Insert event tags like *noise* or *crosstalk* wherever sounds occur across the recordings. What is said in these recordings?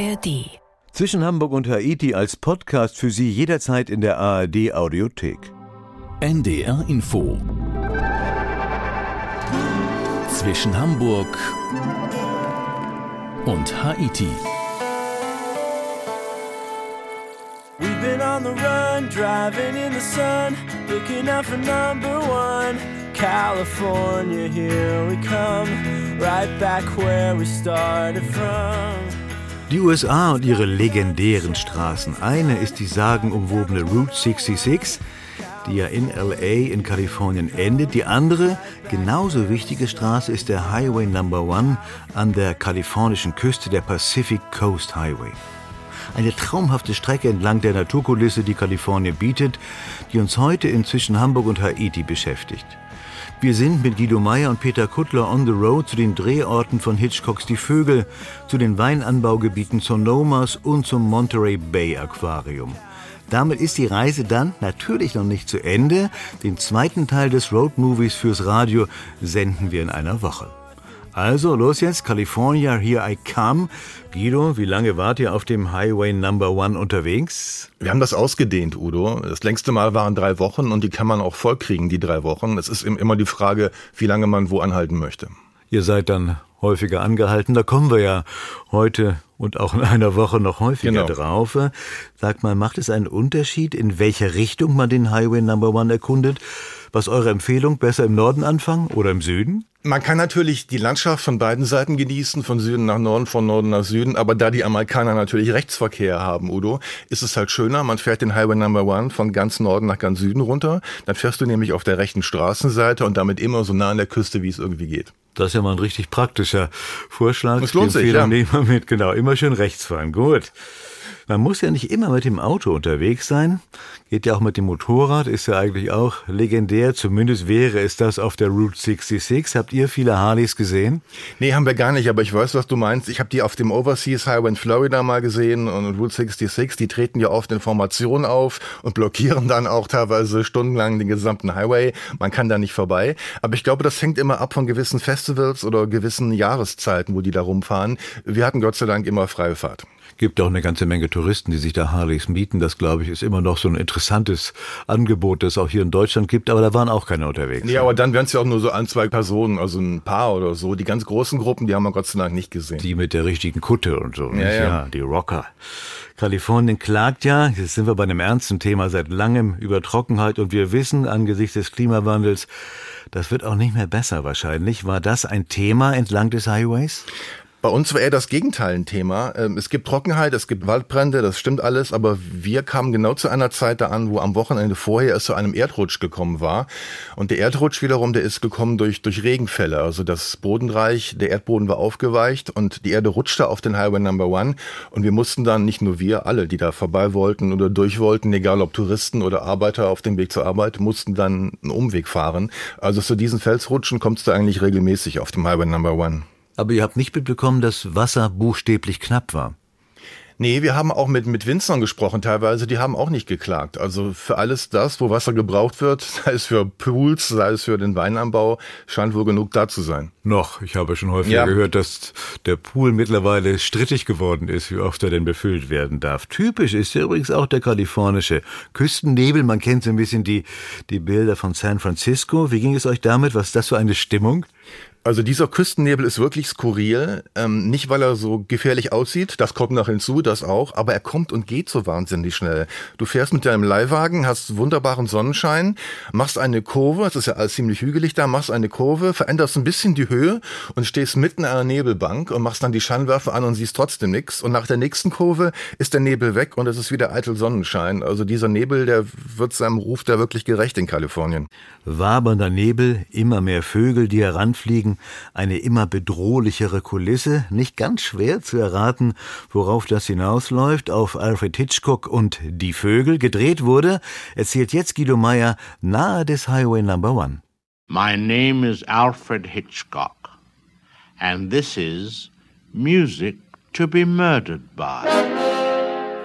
ARD. Zwischen Hamburg und Haiti als Podcast für Sie jederzeit in der ARD Audiothek. NDR Info. Zwischen Hamburg und Haiti. We've been on the run, driving in the sun, looking out for number one. California, here we come, right back where we started from. Die USA und ihre legendären Straßen. Eine ist die sagenumwobene Route 66, die ja in LA in Kalifornien endet. Die andere, genauso wichtige Straße ist der Highway Number One an der kalifornischen Küste, der Pacific Coast Highway. Eine traumhafte Strecke entlang der Naturkulisse, die Kalifornien bietet, die uns heute inzwischen Hamburg und Haiti beschäftigt. Wir sind mit Guido Meyer und Peter Kuttler on the road zu den Drehorten von Hitchcocks Die Vögel, zu den Weinanbaugebieten Sonomas und zum Monterey Bay Aquarium. Damit ist die Reise dann natürlich noch nicht zu Ende. Den zweiten Teil des Road Movies fürs Radio senden wir in einer Woche. Also los jetzt, California, here I come. Guido, wie lange wart ihr auf dem Highway Number One unterwegs? Wir haben das ausgedehnt, Udo. Das längste Mal waren drei Wochen und die kann man auch vollkriegen, die drei Wochen. Es ist immer die Frage, wie lange man wo anhalten möchte. Ihr seid dann häufiger angehalten. Da kommen wir ja heute und auch in einer Woche noch häufiger Genau. drauf. Sagt mal, macht es einen Unterschied, in welche Richtung man den Highway Number One erkundet? Was eure Empfehlung? Besser im Norden anfangen oder im Süden? Man kann natürlich die Landschaft von beiden Seiten genießen, von Süden nach Norden, von Norden nach Süden, aber da die Amerikaner natürlich Rechtsverkehr haben, Udo, ist es halt schöner, man fährt den Highway Number One von ganz Norden nach ganz Süden runter, dann fährst du nämlich auf der rechten Straßenseite und damit immer so nah an der Küste, wie es irgendwie geht. Das ist ja mal ein richtig praktischer Vorschlag. Es lohnt sich, ja. nehmen mit, genau. Immer schön rechts fahren. Gut. Man muss ja nicht immer mit dem Auto unterwegs sein. Geht ja auch mit dem Motorrad, ist ja eigentlich auch legendär. Zumindest wäre es das auf der Route 66. Habt ihr viele Harleys gesehen? Nee, haben wir gar nicht, aber ich weiß, was du meinst. Ich habe die auf dem Overseas Highway in Florida mal gesehen und Route 66, die treten ja oft in Formation auf und blockieren dann auch teilweise stundenlang den gesamten Highway. Man kann da nicht vorbei. Aber ich glaube, das hängt immer ab von gewissen Festivals oder gewissen Jahreszeiten, wo die da rumfahren. Wir hatten Gott sei Dank immer freie Fahrt. Gibt auch eine ganze Menge Touristen, die sich da Harleys mieten. Das, glaube ich, ist immer noch so ein interessantes Angebot, das auch hier in Deutschland gibt. Aber da waren auch keine unterwegs. Nee, aber dann wären es ja auch nur so ein, zwei Personen, also ein Paar oder so. Die ganz großen Gruppen, die haben wir Gott sei Dank nicht gesehen. Die mit der richtigen Kutte und so. nicht? ja. die Rocker. Kalifornien klagt ja, jetzt sind wir bei einem ernsten Thema seit langem über Trockenheit und wir wissen angesichts des Klimawandels, das wird auch nicht mehr besser wahrscheinlich. War das ein Thema entlang des Highways? Bei uns war eher das Gegenteil ein Thema. Ähm, Es gibt Trockenheit, es gibt Waldbrände, das stimmt alles, aber wir kamen genau zu einer Zeit da an, wo am Wochenende vorher es zu einem Erdrutsch gekommen war. Und der Erdrutsch wiederum, der ist gekommen durch, durch Regenfälle. Also das Bodenreich, der Erdboden war aufgeweicht und die Erde rutschte auf den Highway Number One. Und wir mussten dann, nicht nur wir, alle, die da vorbei wollten oder durch wollten, egal ob Touristen oder Arbeiter auf dem Weg zur Arbeit, mussten dann einen Umweg fahren. Also zu diesen Felsrutschen kommt es da eigentlich regelmäßig auf dem Highway Number One. Aber ihr habt nicht mitbekommen, dass Wasser buchstäblich knapp war. Nee, wir haben auch mit, mit Winzern gesprochen teilweise, die haben auch nicht geklagt. Also für alles das, wo Wasser gebraucht wird, *laughs* sei es für Pools, sei es für den Weinanbau, scheint wohl genug da zu sein. Noch, ich habe schon häufiger Ja. gehört, dass der Pool mittlerweile strittig geworden ist, wie oft er denn befüllt werden darf. Typisch ist ja übrigens auch der kalifornische Küstennebel. Man kennt so ein bisschen die, die Bilder von San Francisco. Wie ging es euch damit? Was ist das für eine Stimmung? Also dieser Küstennebel ist wirklich skurril. Ähm, nicht, weil er so gefährlich aussieht, das kommt noch hinzu, das auch, aber er kommt und geht so wahnsinnig schnell. Du fährst mit deinem Leihwagen, hast wunderbaren Sonnenschein, machst eine Kurve, es ist ja alles ziemlich hügelig da, machst eine Kurve, veränderst ein bisschen die Höhe und stehst mitten in einer Nebelbank und machst dann die Scheinwerfer an und siehst trotzdem nichts. Und nach der nächsten Kurve ist der Nebel weg und es ist wieder eitel Sonnenschein. Also dieser Nebel, der wird seinem Ruf da wirklich gerecht in Kalifornien. Wabernder Nebel, immer mehr Vögel, die heranfliegen, eine immer bedrohlichere Kulisse, nicht ganz schwer zu erraten, worauf das hinausläuft, auf Alfred Hitchcock und Die Vögel gedreht wurde, erzählt jetzt Guido Meyer nahe des Highway Number One. My name is Alfred Hitchcock, and this is Music to be Murdered by.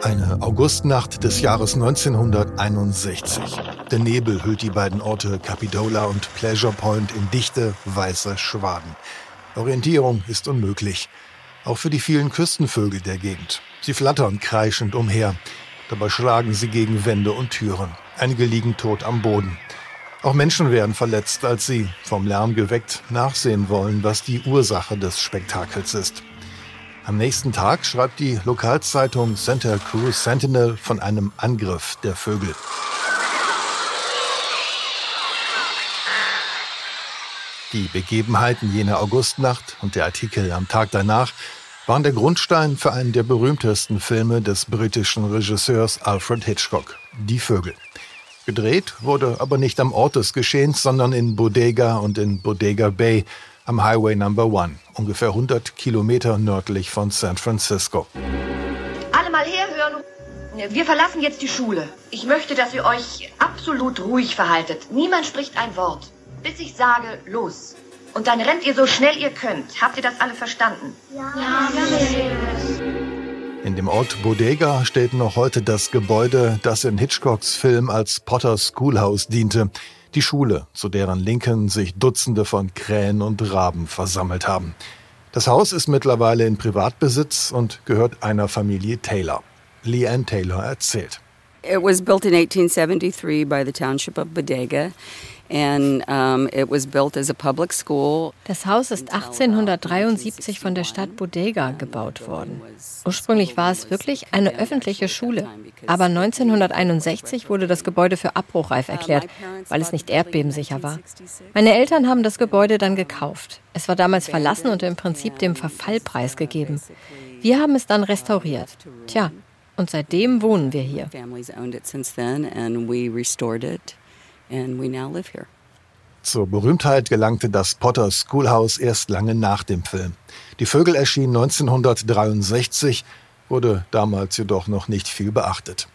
Eine Augustnacht des Jahres 1961. Der Nebel hüllt die beiden Orte Capitola und Pleasure Point in dichte, weiße Schwaden. Orientierung ist unmöglich. Auch für die vielen Küstenvögel der Gegend. Sie flattern kreischend umher. Dabei schlagen sie gegen Wände und Türen. Einige liegen tot am Boden. Auch Menschen werden verletzt, als sie, vom Lärm geweckt, nachsehen wollen, was die Ursache des Spektakels ist. Am nächsten Tag schreibt die Lokalzeitung Santa Cruz Sentinel von einem Angriff der Vögel. Die Begebenheiten jener Augustnacht und der Artikel am Tag danach waren der Grundstein für einen der berühmtesten Filme des britischen Regisseurs Alfred Hitchcock, Die Vögel. Gedreht wurde aber nicht am Ort des Geschehens, sondern in Bodega und in Bodega Bay am Highway Number One, ungefähr 100 Kilometer nördlich von San Francisco. Alle mal herhören. Wir verlassen jetzt die Schule. Ich möchte, dass ihr euch absolut ruhig verhaltet. Niemand spricht ein Wort, bis ich sage, los. Und dann rennt ihr so schnell ihr könnt. Habt ihr das alle verstanden? Ja. ja. In dem Ort Bodega steht noch heute das Gebäude, das in Hitchcocks Film als Potter Schoolhouse diente. Die Schule, zu deren Linken sich Dutzende von Krähen und Raben versammelt haben. Das Haus ist mittlerweile in Privatbesitz und gehört einer Familie Taylor. Leanne Taylor erzählt. It was built in 1873 by the township of Bodega das Haus ist 1873 von der Stadt Bodega gebaut worden. Ursprünglich war es wirklich eine öffentliche Schule, aber 1961 wurde das Gebäude für abbruchreif erklärt, weil es nicht erdbebensicher war. Meine Eltern haben das Gebäude dann gekauft. Es war damals verlassen und im Prinzip dem Verfall preisgegeben. Wir haben es dann restauriert. Tja, und seitdem wohnen wir hier and we now live here. Zur Berühmtheit gelangte das Potter Schoolhouse erst lange nach dem Film. Die Vögel erschien 1963, wurde damals jedoch noch nicht viel beachtet.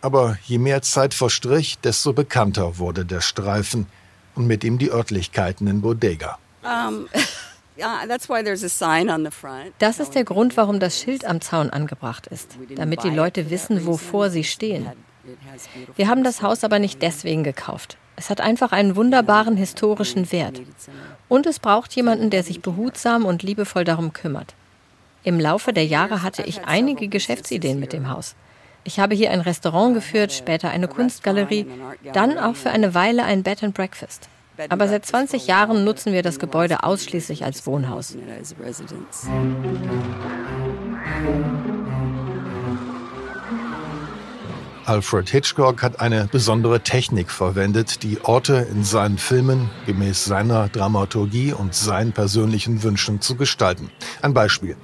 Aber je mehr Zeit verstrich, desto bekannter wurde der Streifen und mit ihm die Örtlichkeiten in Bodega. Um. *laughs* Das ist der Grund, warum das Schild am Zaun angebracht ist, damit die Leute wissen, wovor sie stehen. Wir haben das Haus aber nicht deswegen gekauft. Es hat einfach einen wunderbaren historischen Wert. Und es braucht jemanden, der sich behutsam und liebevoll darum kümmert. Im Laufe der Jahre hatte ich einige Geschäftsideen mit dem Haus. Ich habe hier ein Restaurant geführt, später eine Kunstgalerie, dann auch für eine Weile ein Bed and Breakfast. Aber seit 20 Jahren nutzen wir das Gebäude ausschließlich als Wohnhaus. Alfred Hitchcock hat eine besondere Technik verwendet, die Orte in seinen Filmen gemäß seiner Dramaturgie und seinen persönlichen Wünschen zu gestalten. Ein Beispiel.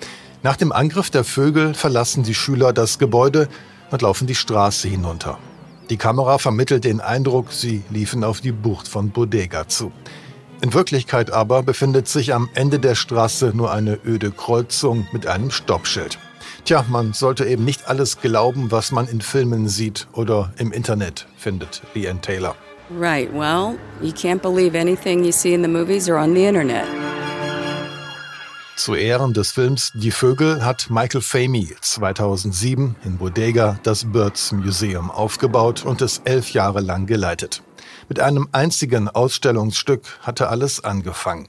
Nach dem Angriff der Vögel verlassen die Schüler das Gebäude und laufen die Straße hinunter. Die Kamera vermittelt den Eindruck, sie liefen auf die Bucht von Bodega zu. In Wirklichkeit aber befindet sich am Ende der Straße nur eine öde Kreuzung mit einem Stoppschild. Tja, man sollte eben nicht alles glauben, was man in Filmen sieht oder im Internet findet, wie Ann Taylor. Right, well, you can't believe anything you see in the movies or on the internet. Zu Ehren des Films Die Vögel hat Michael Famey 2007 in Bodega das Birds Museum aufgebaut und es elf Jahre lang geleitet. Mit einem einzigen Ausstellungsstück hatte alles angefangen.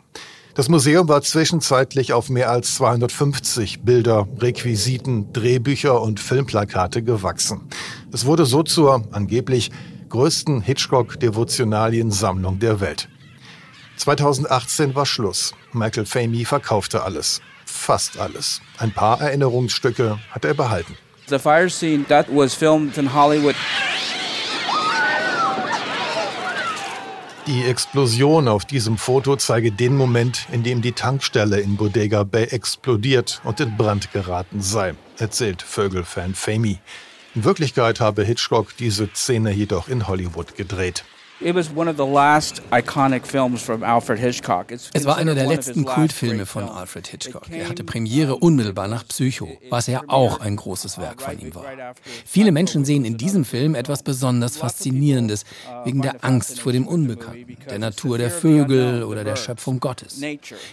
Das Museum war zwischenzeitlich auf mehr als 250 Bilder, Requisiten, Drehbücher und Filmplakate gewachsen. Es wurde so zur angeblich größten Hitchcock-Devotionaliensammlung der Welt. 2018 war Schluss. Michael Famey verkaufte alles. Fast alles. Ein paar Erinnerungsstücke hat er behalten. The fire scene that was filmed in Hollywood Die Explosion auf diesem Foto zeige den Moment, in dem die Tankstelle in Bodega Bay explodiert und in Brand geraten sei, erzählt Vögelfan Famey. In Wirklichkeit habe Hitchcock diese Szene jedoch in Hollywood gedreht. Es war einer der letzten Kultfilme von Alfred Hitchcock. Er hatte Premiere unmittelbar nach Psycho, was ja auch ein großes Werk von ihm war. Viele Menschen sehen in diesem Film etwas besonders Faszinierendes uh, wegen der Angst vor dem Unbekannten, der Natur der Vögel oder der Schöpfung Gottes.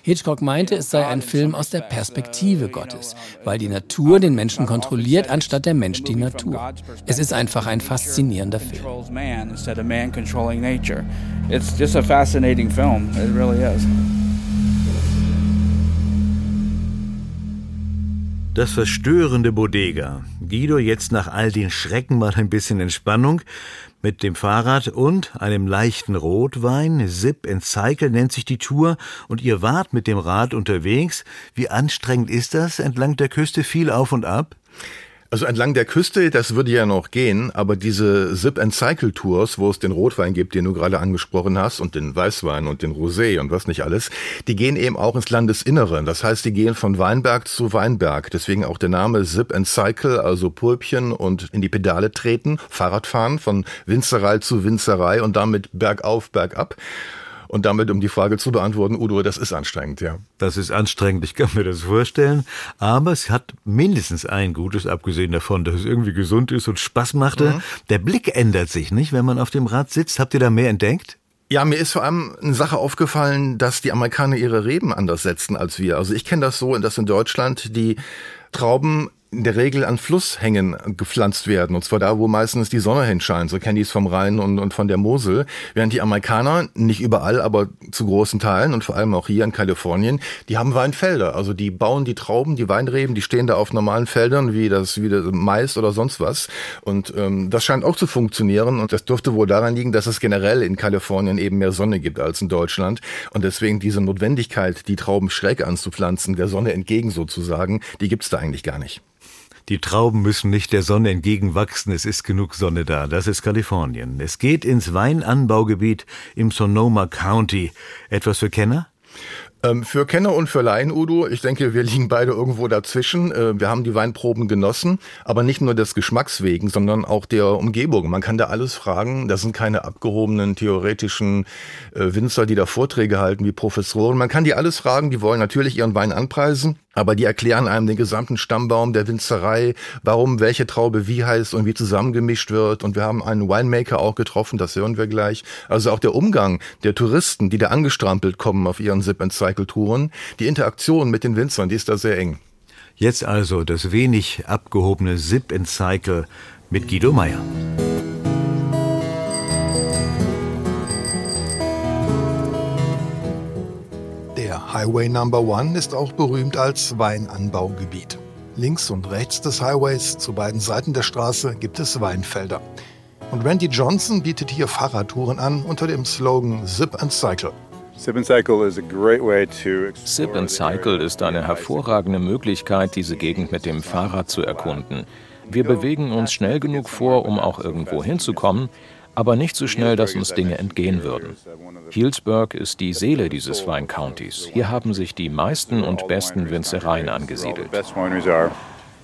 Hitchcock meinte, es sei ein Film aus der Perspektive Gottes, weil die Natur den Menschen kontrolliert, anstatt der Mensch die Natur. Es ist einfach ein faszinierender Film controlling nature. It's just a fascinating film. It really is. Das verstörende Bodega. Guido jetzt nach all den Schrecken mal ein bisschen Entspannung mit dem Fahrrad und einem leichten Rotwein. Zip and Cycle nennt sich die Tour und ihr wart mit dem Rad unterwegs. Wie anstrengend ist das entlang der Küste viel auf und ab? Also entlang der Küste, das würde ja noch gehen, aber diese Zip and Cycle Tours, wo es den Rotwein gibt, den du gerade angesprochen hast, und den Weißwein und den Rosé und was nicht alles, die gehen eben auch ins Landesinnere. Das heißt, die gehen von Weinberg zu Weinberg. Deswegen auch der Name Zip and Cycle, also Pulpchen und in die Pedale treten, Fahrradfahren von Winzerei zu Winzerei und damit bergauf, bergab. Und damit, um die Frage zu beantworten, Udo, das ist anstrengend, ja. Das ist anstrengend, ich kann mir das vorstellen. Aber es hat mindestens ein Gutes, abgesehen davon, dass es irgendwie gesund ist und Spaß machte. Mhm. Der Blick ändert sich, nicht, wenn man auf dem Rad sitzt. Habt ihr da mehr entdeckt? Ja, mir ist vor allem eine Sache aufgefallen, dass die Amerikaner ihre Reben anders setzen als wir. Also ich kenne das so, dass in Deutschland die Trauben in der Regel an Flusshängen gepflanzt werden. Und zwar da, wo meistens die Sonne hinscheint. So kennen die es vom Rhein und, und von der Mosel. Während die Amerikaner, nicht überall, aber zu großen Teilen und vor allem auch hier in Kalifornien, die haben Weinfelder. Also die bauen die Trauben, die Weinreben, die stehen da auf normalen Feldern wie das, wie das Mais oder sonst was. Und ähm, das scheint auch zu funktionieren. Und das dürfte wohl daran liegen, dass es generell in Kalifornien eben mehr Sonne gibt als in Deutschland. Und deswegen diese Notwendigkeit, die Trauben schräg anzupflanzen, der Sonne entgegen sozusagen, die gibt's da eigentlich gar nicht. Die Trauben müssen nicht der Sonne entgegenwachsen, es ist genug Sonne da. Das ist Kalifornien. Es geht ins Weinanbaugebiet im Sonoma County. Etwas für Kenner? Ähm, für Kenner und für Laien, Udo, ich denke, wir liegen beide irgendwo dazwischen. Äh, wir haben die Weinproben genossen, aber nicht nur des Geschmacks wegen, sondern auch der Umgebung. Man kann da alles fragen. Das sind keine abgehobenen theoretischen äh, Winzer, die da Vorträge halten wie Professoren. Man kann die alles fragen. Die wollen natürlich ihren Wein anpreisen. Aber die erklären einem den gesamten Stammbaum der Winzerei, warum welche Traube wie heißt und wie zusammengemischt wird. Und wir haben einen Winemaker auch getroffen, das hören wir gleich. Also auch der Umgang der Touristen, die da angestrampelt kommen auf ihren Sip-and-Cycle-Touren, die Interaktion mit den Winzern, die ist da sehr eng. Jetzt also das wenig abgehobene Sip-and-Cycle mit Guido Meyer. Highway Number One ist auch berühmt als Weinanbaugebiet. Links und rechts des Highways, zu beiden Seiten der Straße, gibt es Weinfelder. Und Randy Johnson bietet hier Fahrradtouren an unter dem Slogan Zip and Cycle. Sip and Cycle ist eine hervorragende Möglichkeit, diese Gegend mit dem Fahrrad zu erkunden. Wir bewegen uns schnell genug vor, um auch irgendwo hinzukommen, aber nicht so schnell, dass uns Dinge entgehen würden. Healdsburg ist die Seele dieses Weincountys. Hier haben sich die meisten und besten Winzereien angesiedelt.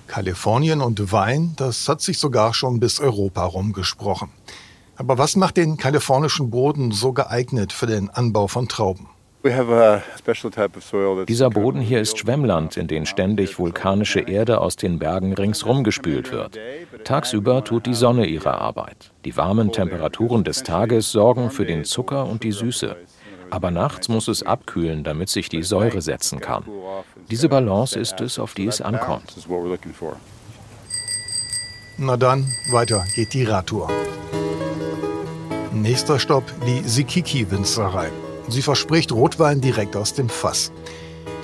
Kalifornien und Wein, das hat sich sogar schon bis Europa rumgesprochen. Aber was macht den kalifornischen Boden so geeignet für den Anbau von Trauben? Dieser Boden hier ist Schwemmland, in den ständig vulkanische Erde aus den Bergen ringsrum gespült wird. Tagsüber tut die Sonne ihre Arbeit. Die warmen Temperaturen des Tages sorgen für den Zucker und die Süße. Aber nachts muss es abkühlen, damit sich die Säure setzen kann. Diese Balance ist es, auf die es ankommt. Na dann, weiter geht die Radtour. Nächster Stopp die Sikiki-Winzerei. Sie verspricht Rotwein direkt aus dem Fass.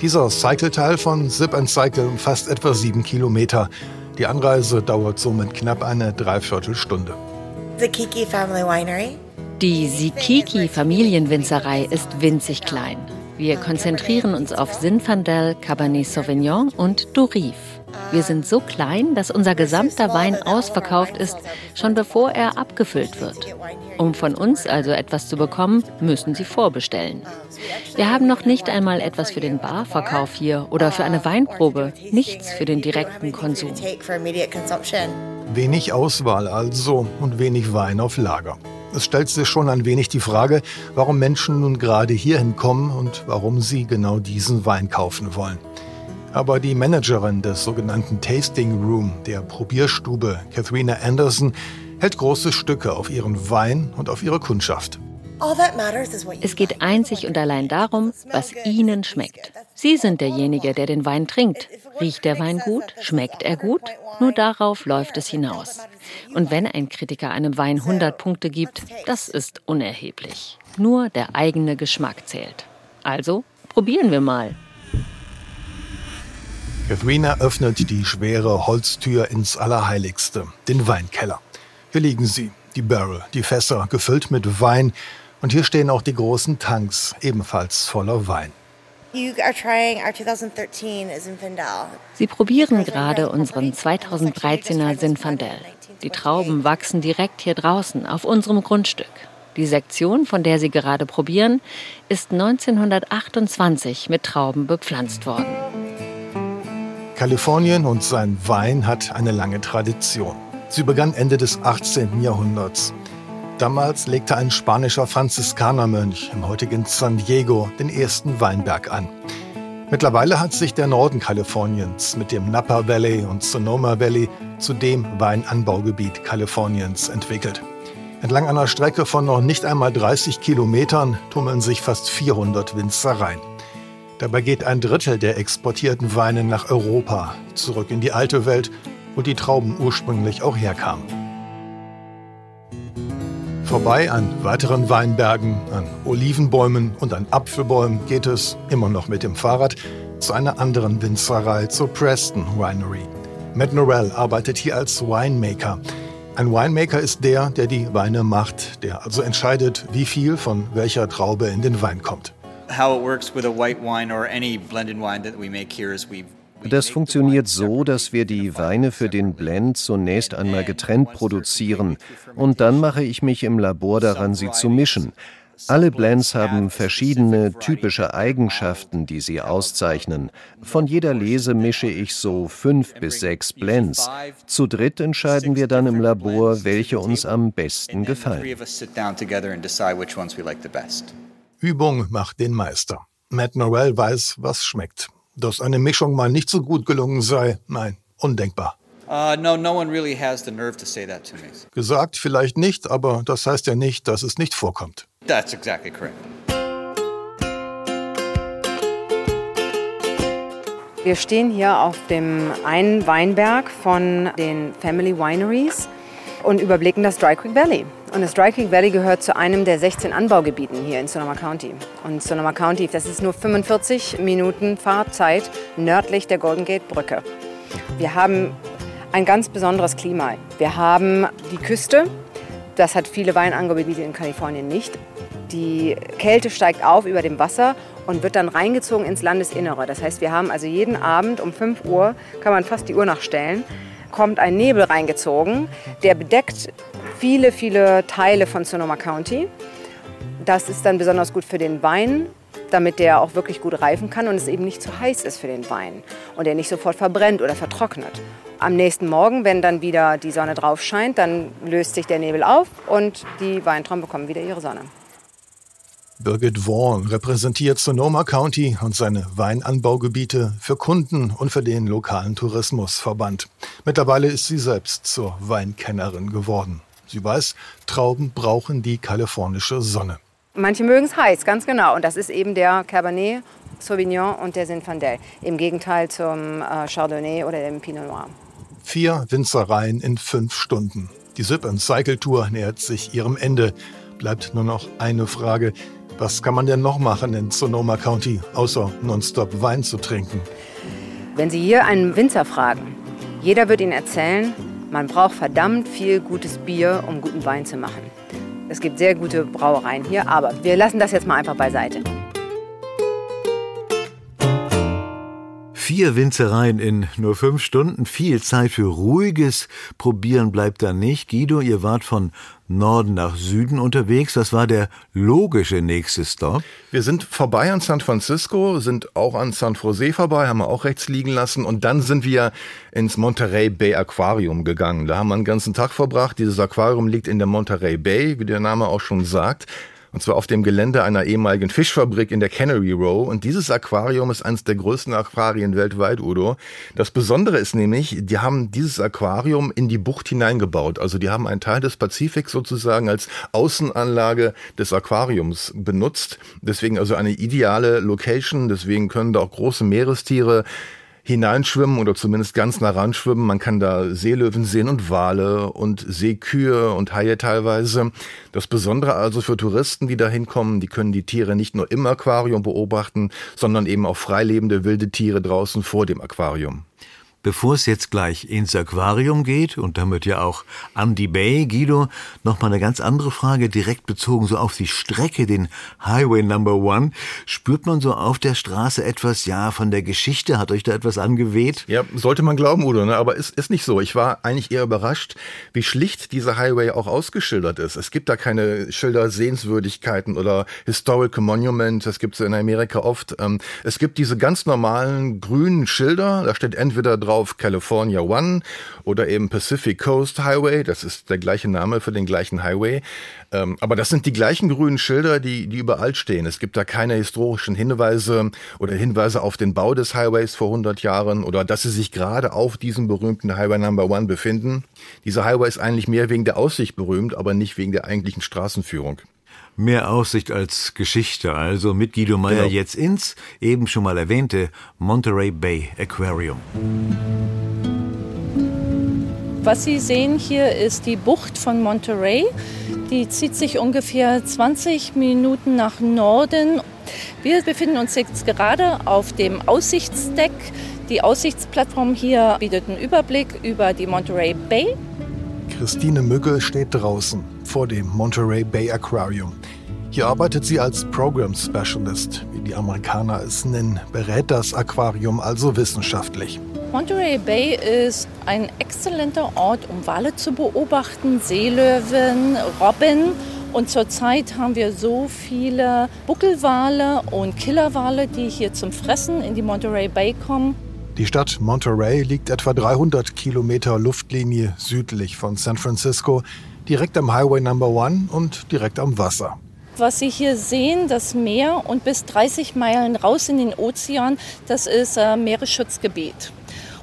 Dieser Cycle-Teil von Zip and Cycle umfasst etwa sieben Kilometer. Die Anreise dauert somit knapp eine Dreiviertelstunde. Kiki Family Winery. Die Sikiki Familienwinzerei ist winzig klein. Wir konzentrieren uns auf Zinfandel, Cabernet Sauvignon und Durif. Wir sind so klein, dass unser gesamter Wein ausverkauft ist, schon bevor er abgefüllt wird. Um von uns also etwas zu bekommen, müssen Sie vorbestellen. Wir haben noch nicht einmal etwas für den Barverkauf hier oder für eine Weinprobe, nichts für den direkten Konsum. Wenig Auswahl also und wenig Wein auf Lager. Es stellt sich schon ein wenig die Frage, warum Menschen nun gerade hierhin kommen und warum sie genau diesen Wein kaufen wollen. Aber die Managerin des sogenannten Tasting Room, der Probierstube, Katharina Anderson, hält große Stücke auf ihren Wein und auf ihre Kundschaft. Es geht einzig und allein darum, was Ihnen schmeckt. Sie sind derjenige, der den Wein trinkt. Riecht der Wein gut? Schmeckt er gut? Nur darauf läuft es hinaus. Und wenn ein Kritiker einem Wein 100 Punkte gibt, das ist unerheblich. Nur der eigene Geschmack zählt. Also probieren wir mal. Katharina öffnet die schwere Holztür ins Allerheiligste, den Weinkeller. Hier liegen sie, die Barrel, die Fässer, gefüllt mit Wein. Und hier stehen auch die großen Tanks, ebenfalls voller Wein. Sie probieren gerade unseren 2013er Zinfandel. Die Trauben wachsen direkt hier draußen auf unserem Grundstück. Die Sektion, von der Sie gerade probieren, ist 1928 mit Trauben bepflanzt worden. Kalifornien und sein Wein hat eine lange Tradition. Sie begann Ende des 18. Jahrhunderts. Damals legte ein spanischer Franziskanermönch im heutigen San Diego den ersten Weinberg an. Mittlerweile hat sich der Norden Kaliforniens mit dem Napa Valley und Sonoma Valley zu dem Weinanbaugebiet Kaliforniens entwickelt. Entlang einer Strecke von noch nicht einmal 30 Kilometern tummeln sich fast 400 Winzereien. Dabei geht ein Drittel der exportierten Weine nach Europa, zurück in die alte Welt, wo die Trauben ursprünglich auch herkamen. Vorbei an weiteren Weinbergen, an Olivenbäumen und an Apfelbäumen geht es, immer noch mit dem Fahrrad, zu einer anderen Winzerei, zur Preston Winery. Matt Norell arbeitet hier als Winemaker. Ein Winemaker ist der, der die Weine macht, der also entscheidet, wie viel von welcher Traube in den Wein kommt. Das funktioniert so, dass wir die Weine für den Blend zunächst einmal getrennt produzieren und dann mache ich mich im Labor daran, sie zu mischen. Alle Blends haben verschiedene typische Eigenschaften, die sie auszeichnen. Von jeder Lese mische ich so fünf bis sechs Blends. Zu dritt entscheiden wir dann im Labor, welche uns am besten gefallen. Übung macht den Meister. Matt Norell weiß, was schmeckt. Dass eine Mischung mal nicht so gut gelungen sei, nein, undenkbar. Uh, no, no really. Gesagt vielleicht nicht, aber das heißt ja nicht, dass es nicht vorkommt. That's exactly correct. Wir stehen hier auf dem einen Weinberg von den Family Wineries und überblicken das Dry Creek Valley. Und das Dry Creek Valley gehört zu einem der 16 Anbaugebieten hier in Sonoma County. Und Sonoma County, das ist nur 45 Minuten Fahrzeit nördlich der Golden Gate Brücke. Wir haben ein ganz besonderes Klima. Wir haben die Küste, das hat viele Weinanbaugebiete in Kalifornien nicht. Die Kälte steigt auf über dem Wasser und wird dann reingezogen ins Landesinnere. Das heißt, wir haben also jeden Abend um 5 Uhr, kann man fast die Uhr nachstellen, kommt ein Nebel reingezogen, der bedeckt viele, viele Teile von Sonoma County. Das ist dann besonders gut für den Wein, damit der auch wirklich gut reifen kann und es eben nicht zu heiß ist für den Wein und der nicht sofort verbrennt oder vertrocknet. Am nächsten Morgen, wenn dann wieder die Sonne drauf scheint, dann löst sich der Nebel auf und die Weintrauben bekommen wieder ihre Sonne. Birgit Vaughan repräsentiert Sonoma County und seine Weinanbaugebiete für Kunden und für den lokalen Tourismusverband. Mittlerweile ist sie selbst zur Weinkennerin geworden. Sie weiß, Trauben brauchen die kalifornische Sonne. Manche mögen es heiß, ganz genau. Und das ist eben der Cabernet Sauvignon und der Zinfandel. Im Gegenteil zum äh, Chardonnay oder dem Pinot Noir. Vier Winzereien in fünf Stunden. Die Sip Cycle Tour nähert sich ihrem Ende. Bleibt nur noch eine Frage. Was kann man denn noch machen in Sonoma County, außer nonstop Wein zu trinken? Wenn Sie hier einen Winzer fragen, jeder wird Ihnen erzählen, man braucht verdammt viel gutes Bier, um guten Wein zu machen. Es gibt sehr gute Brauereien hier, aber wir lassen das jetzt mal einfach beiseite. Vier Winzereien in nur fünf Stunden, viel Zeit für ruhiges Probieren bleibt da nicht. Guido, ihr wart von Norden nach Süden unterwegs. Das war der logische nächste Stop. Wir sind vorbei an San Francisco, sind auch an San Jose vorbei, haben wir auch rechts liegen lassen und dann sind wir ins Monterey Bay Aquarium gegangen. Da haben wir einen ganzen Tag verbracht. Dieses Aquarium liegt in der Monterey Bay, wie der Name auch schon sagt und zwar auf dem Gelände einer ehemaligen Fischfabrik in der Cannery Row. Und dieses Aquarium ist eines der größten Aquarien weltweit, Udo. Das Besondere ist nämlich, die haben dieses Aquarium in die Bucht hineingebaut. Also die haben einen Teil des Pazifiks sozusagen als Außenanlage des Aquariums benutzt. Deswegen also eine ideale Location. Deswegen können da auch große Meerestiere hineinschwimmen oder zumindest ganz nah ran schwimmen. Man kann da Seelöwen sehen und Wale und Seekühe und Haie teilweise. Das Besondere also für Touristen, die da hinkommen, die können die Tiere nicht nur im Aquarium beobachten, sondern eben auch freilebende wilde Tiere draußen vor dem Aquarium. Bevor es jetzt gleich ins Aquarium geht und damit ja auch an die Bay, Guido, noch mal eine ganz andere Frage, direkt bezogen so auf die Strecke, den Highway Number One. Spürt man so auf der Straße etwas, ja, von der Geschichte? Hat euch da etwas angeweht? Ja, sollte man glauben, Udo, ne? aber ist, ist nicht so. Ich war eigentlich eher überrascht, wie schlicht dieser Highway auch ausgeschildert ist. Es gibt da keine Schilder, Sehenswürdigkeiten oder Historical Monuments. Das gibt es in Amerika oft. Ähm, es gibt diese ganz normalen grünen Schilder. Da steht entweder drauf, drauf California One oder eben Pacific Coast Highway. Das ist der gleiche Name für den gleichen Highway. Ähm, aber das sind die gleichen grünen Schilder, die, die überall stehen. Es gibt da keine historischen Hinweise oder Hinweise auf den Bau des Highways vor 100 Jahren oder dass sie sich gerade auf diesem berühmten Highway Number One befinden. Dieser Highway ist eigentlich mehr wegen der Aussicht berühmt, aber nicht wegen der eigentlichen Straßenführung. Mehr Aussicht als Geschichte, also mit Guido Meyer genau. jetzt ins eben schon mal erwähnte Monterey Bay Aquarium. Was Sie sehen hier ist die Bucht von Monterey. Die zieht sich ungefähr 20 Minuten nach Norden. Wir befinden uns jetzt gerade auf dem Aussichtsdeck. Die Aussichtsplattform hier bietet einen Überblick über die Monterey Bay. Christine Mügge steht draußen vor dem Monterey Bay Aquarium. Hier arbeitet sie als Program Specialist, wie die Amerikaner es nennen, berät das Aquarium also wissenschaftlich. Monterey Bay ist ein exzellenter Ort, um Wale zu beobachten, Seelöwen, Robben. Und zurzeit haben wir so viele Buckelwale und Killerwale, die hier zum Fressen in die Monterey Bay kommen. Die Stadt Monterey liegt etwa 300 Kilometer Luftlinie südlich von San Francisco, direkt am Highway Number One und direkt am Wasser. Was Sie hier sehen, das Meer und bis 30 Meilen raus in den Ozean, das ist äh, Meeresschutzgebiet.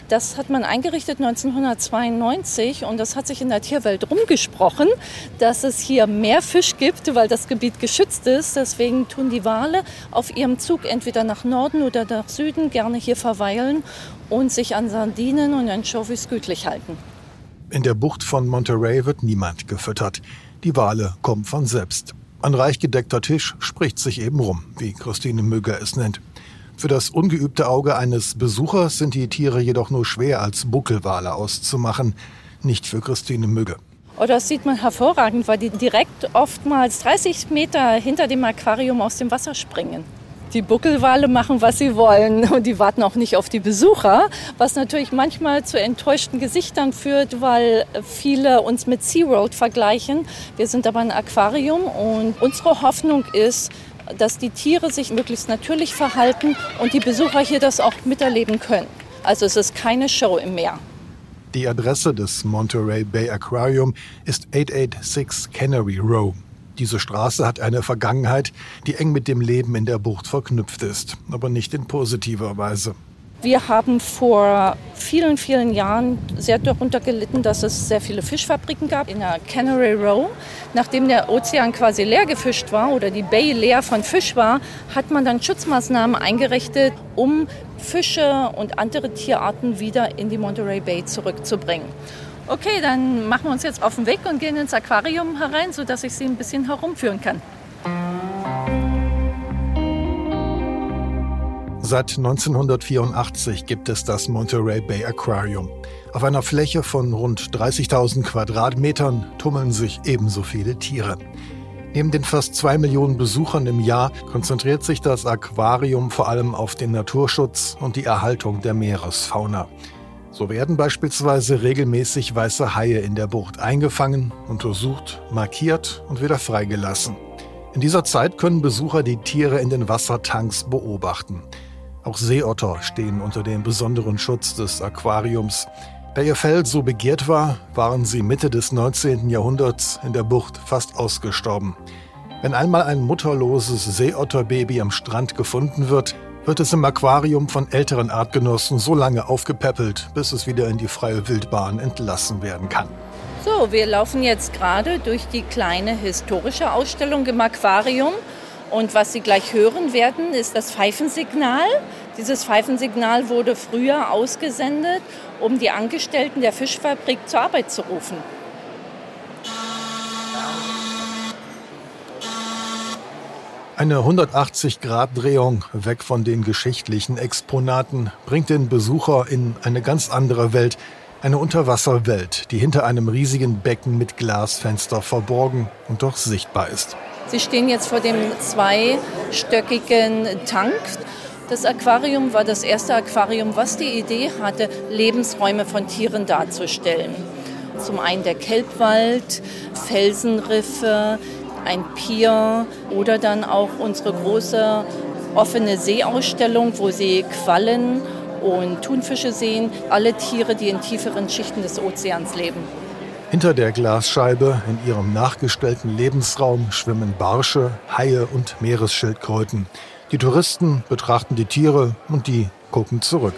Das hat man eingerichtet 1992 und das hat sich in der Tierwelt rumgesprochen, dass es hier mehr Fisch gibt, weil das Gebiet geschützt ist. Deswegen tun die Wale auf ihrem Zug entweder nach Norden oder nach Süden gerne hier verweilen und sich an Sardinen und Anchovies gütlich halten. In der Bucht von Monterey wird niemand gefüttert. Die Wale kommen von selbst. Ein reich gedeckter Tisch spricht sich eben rum, wie Christine Mügger es nennt. Für das ungeübte Auge eines Besuchers sind die Tiere jedoch nur schwer als Buckelwale auszumachen, nicht für Christine Mügge. Oh, das sieht man hervorragend, weil die direkt oftmals 30 Meter hinter dem Aquarium aus dem Wasser springen. Die Buckelwale machen, was sie wollen *laughs* und die warten auch nicht auf die Besucher, was natürlich manchmal zu enttäuschten Gesichtern führt, weil viele uns mit SeaWorld vergleichen. Wir sind aber ein Aquarium und unsere Hoffnung ist, dass die Tiere sich möglichst natürlich verhalten und die Besucher hier das auch miterleben können. Also es ist keine Show im Meer. Die Adresse des Monterey Bay Aquarium ist 886 Canary Row. Diese Straße hat eine Vergangenheit, die eng mit dem Leben in der Bucht verknüpft ist, aber nicht in positiver Weise. Wir haben vor vielen, vielen Jahren sehr darunter gelitten, dass es sehr viele Fischfabriken gab in der Canary Row. Nachdem der Ozean quasi leer gefischt war oder die Bay leer von Fisch war, hat man dann Schutzmaßnahmen eingerichtet, um Fische und andere Tierarten wieder in die Monterey Bay zurückzubringen. Okay, dann machen wir uns jetzt auf den Weg und gehen ins Aquarium herein, sodass ich Sie ein bisschen herumführen kann. Seit 1984 gibt es das Monterey Bay Aquarium. Auf einer Fläche von rund 30.000 Quadratmetern tummeln sich ebenso viele Tiere. Neben den fast zwei Millionen Besuchern im Jahr konzentriert sich das Aquarium vor allem auf den Naturschutz und die Erhaltung der Meeresfauna. So werden beispielsweise regelmäßig weiße Haie in der Bucht eingefangen, untersucht, markiert und wieder freigelassen. In dieser Zeit können Besucher die Tiere in den Wassertanks beobachten. Auch Seeotter stehen unter dem besonderen Schutz des Aquariums. Da ihr Fell so begehrt war, waren sie Mitte des 19. Jahrhunderts in der Bucht fast ausgestorben. Wenn einmal ein mutterloses Seeotterbaby am Strand gefunden wird, wird es im Aquarium von älteren Artgenossen so lange aufgepäppelt, bis es wieder in die freie Wildbahn entlassen werden kann. So, wir laufen jetzt gerade durch die kleine historische Ausstellung im Aquarium. Und was Sie gleich hören werden, ist das Pfeifensignal. Dieses Pfeifensignal wurde früher ausgesendet, um die Angestellten der Fischfabrik zur Arbeit zu rufen. Eine 180-Grad-Drehung weg von den geschichtlichen Exponaten bringt den Besucher in eine ganz andere Welt, eine Unterwasserwelt, die hinter einem riesigen Becken mit Glasfenster verborgen und doch sichtbar ist. Sie stehen jetzt vor dem zweistöckigen Tank. Das Aquarium war das erste Aquarium, was die Idee hatte, Lebensräume von Tieren darzustellen. Zum einen der Kelbwald, Felsenriffe, ein Pier oder dann auch unsere große offene Seeausstellung, wo Sie Quallen und Thunfische sehen, alle Tiere, die in tieferen Schichten des Ozeans leben. Hinter der Glasscheibe in ihrem nachgestellten Lebensraum schwimmen Barsche, Haie und Meeresschildkröten. Die Touristen betrachten die Tiere und die gucken zurück.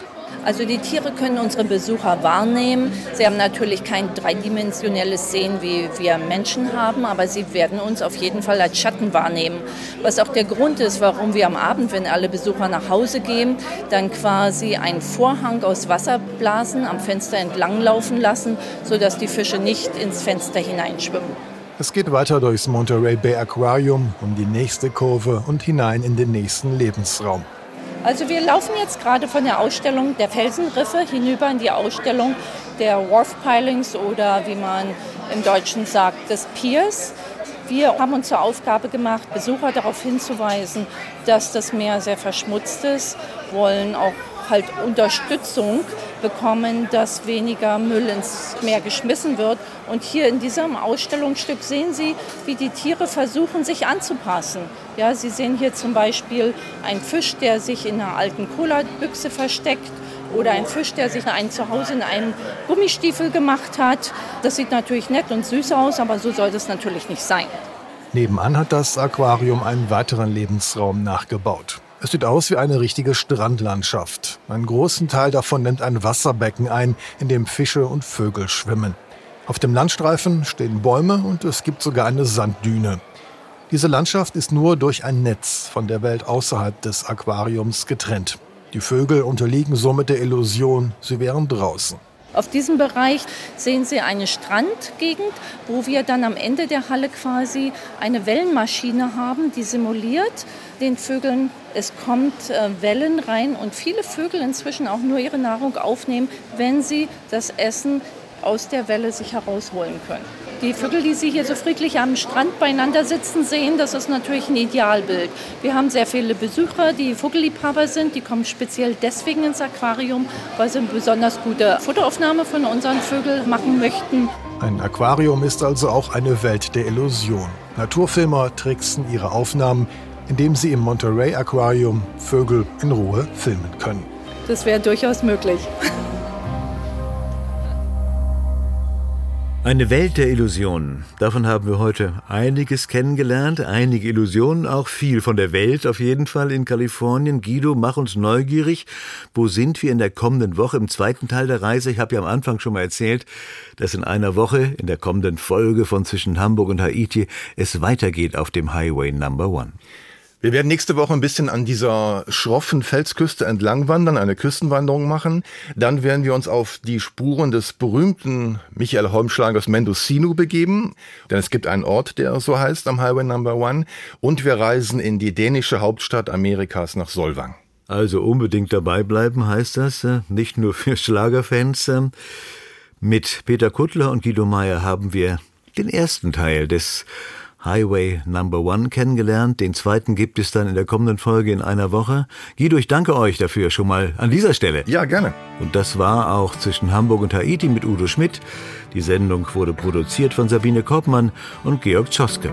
Also die Tiere können unsere Besucher wahrnehmen. Sie haben natürlich kein dreidimensionelles Sehen, wie wir Menschen haben, aber sie werden uns auf jeden Fall als Schatten wahrnehmen. Was auch der Grund ist, warum wir am Abend, wenn alle Besucher nach Hause gehen, dann quasi einen Vorhang aus Wasserblasen am Fenster entlang laufen lassen, sodass die Fische nicht ins Fenster hineinschwimmen. Es geht weiter durchs Monterey Bay Aquarium um die nächste Kurve und hinein in den nächsten Lebensraum. Also wir laufen jetzt gerade von der Ausstellung der Felsenriffe hinüber in die Ausstellung der Wharf Pilings oder wie man im Deutschen sagt, des Piers. Wir haben uns zur Aufgabe gemacht, Besucher darauf hinzuweisen, dass das Meer sehr verschmutzt ist, wollen auch halt Unterstützung bekommen, dass weniger Müll ins Meer geschmissen wird. Und hier in diesem Ausstellungsstück sehen Sie, wie die Tiere versuchen, sich anzupassen. Ja, Sie sehen hier zum Beispiel einen Fisch, der sich in einer alten Cola-Büchse versteckt oder ein Fisch, der sich ein Zuhause in einem Gummistiefel gemacht hat. Das sieht natürlich nett und süß aus, aber so soll das natürlich nicht sein. Nebenan hat das Aquarium einen weiteren Lebensraum nachgebaut. Es sieht aus wie eine richtige Strandlandschaft. Einen großen Teil davon nimmt ein Wasserbecken ein, in dem Fische und Vögel schwimmen. Auf dem Landstreifen stehen Bäume und es gibt sogar eine Sanddüne. Diese Landschaft ist nur durch ein Netz von der Welt außerhalb des Aquariums getrennt. Die Vögel unterliegen somit der Illusion, sie wären draußen. Auf diesem Bereich sehen Sie eine Strandgegend, wo wir dann am Ende der Halle quasi eine Wellenmaschine haben, die simuliert den Vögeln, es kommt äh, Wellen rein und viele Vögel inzwischen auch nur ihre Nahrung aufnehmen, wenn sie das Essen aus der Welle sich herausholen können. Die Vögel, die Sie hier so friedlich am Strand beieinander sitzen sehen, das ist natürlich ein Idealbild. Wir haben sehr viele Besucher, die Vogelliebhaber sind. Die kommen speziell deswegen ins Aquarium, weil sie eine besonders gute Fotoaufnahme von unseren Vögeln machen möchten. Ein Aquarium ist also auch eine Welt der Illusion. Naturfilmer tricksen ihre Aufnahmen, indem sie im Monterey Aquarium Vögel in Ruhe filmen können. Das wäre durchaus möglich. Eine Welt der Illusionen. Davon haben wir heute einiges kennengelernt, einige Illusionen, auch viel von der Welt auf jeden Fall in Kalifornien. Guido, mach uns neugierig. Wo sind wir in der kommenden Woche im zweiten Teil der Reise? Ich habe ja am Anfang schon mal erzählt, dass in einer Woche in der kommenden Folge von zwischen Hamburg und Haiti es weitergeht auf dem Highway Number One. Wir werden nächste Woche ein bisschen an dieser schroffen Felsküste entlang wandern, eine Küstenwanderung machen. Dann werden wir uns auf die Spuren des berühmten Michael Holmschlagers Mendocino begeben, denn es gibt einen Ort, der so heißt am Highway Number One. Und wir reisen in die dänische Hauptstadt Amerikas nach Solvang. Also unbedingt dabei bleiben heißt das, äh, nicht nur für Schlagerfans. Ähm, mit Peter Kuttler und Guido Meyer haben wir den ersten Teil des Highway Number One kennengelernt. Den zweiten gibt es dann in der kommenden Folge in einer Woche. Guido, ich danke euch dafür schon mal an dieser Stelle. Ja, gerne. Und das war auch zwischen Hamburg und Haiti mit Udo Schmidt. Die Sendung wurde produziert von Sabine Koppmann und Georg Tschoske.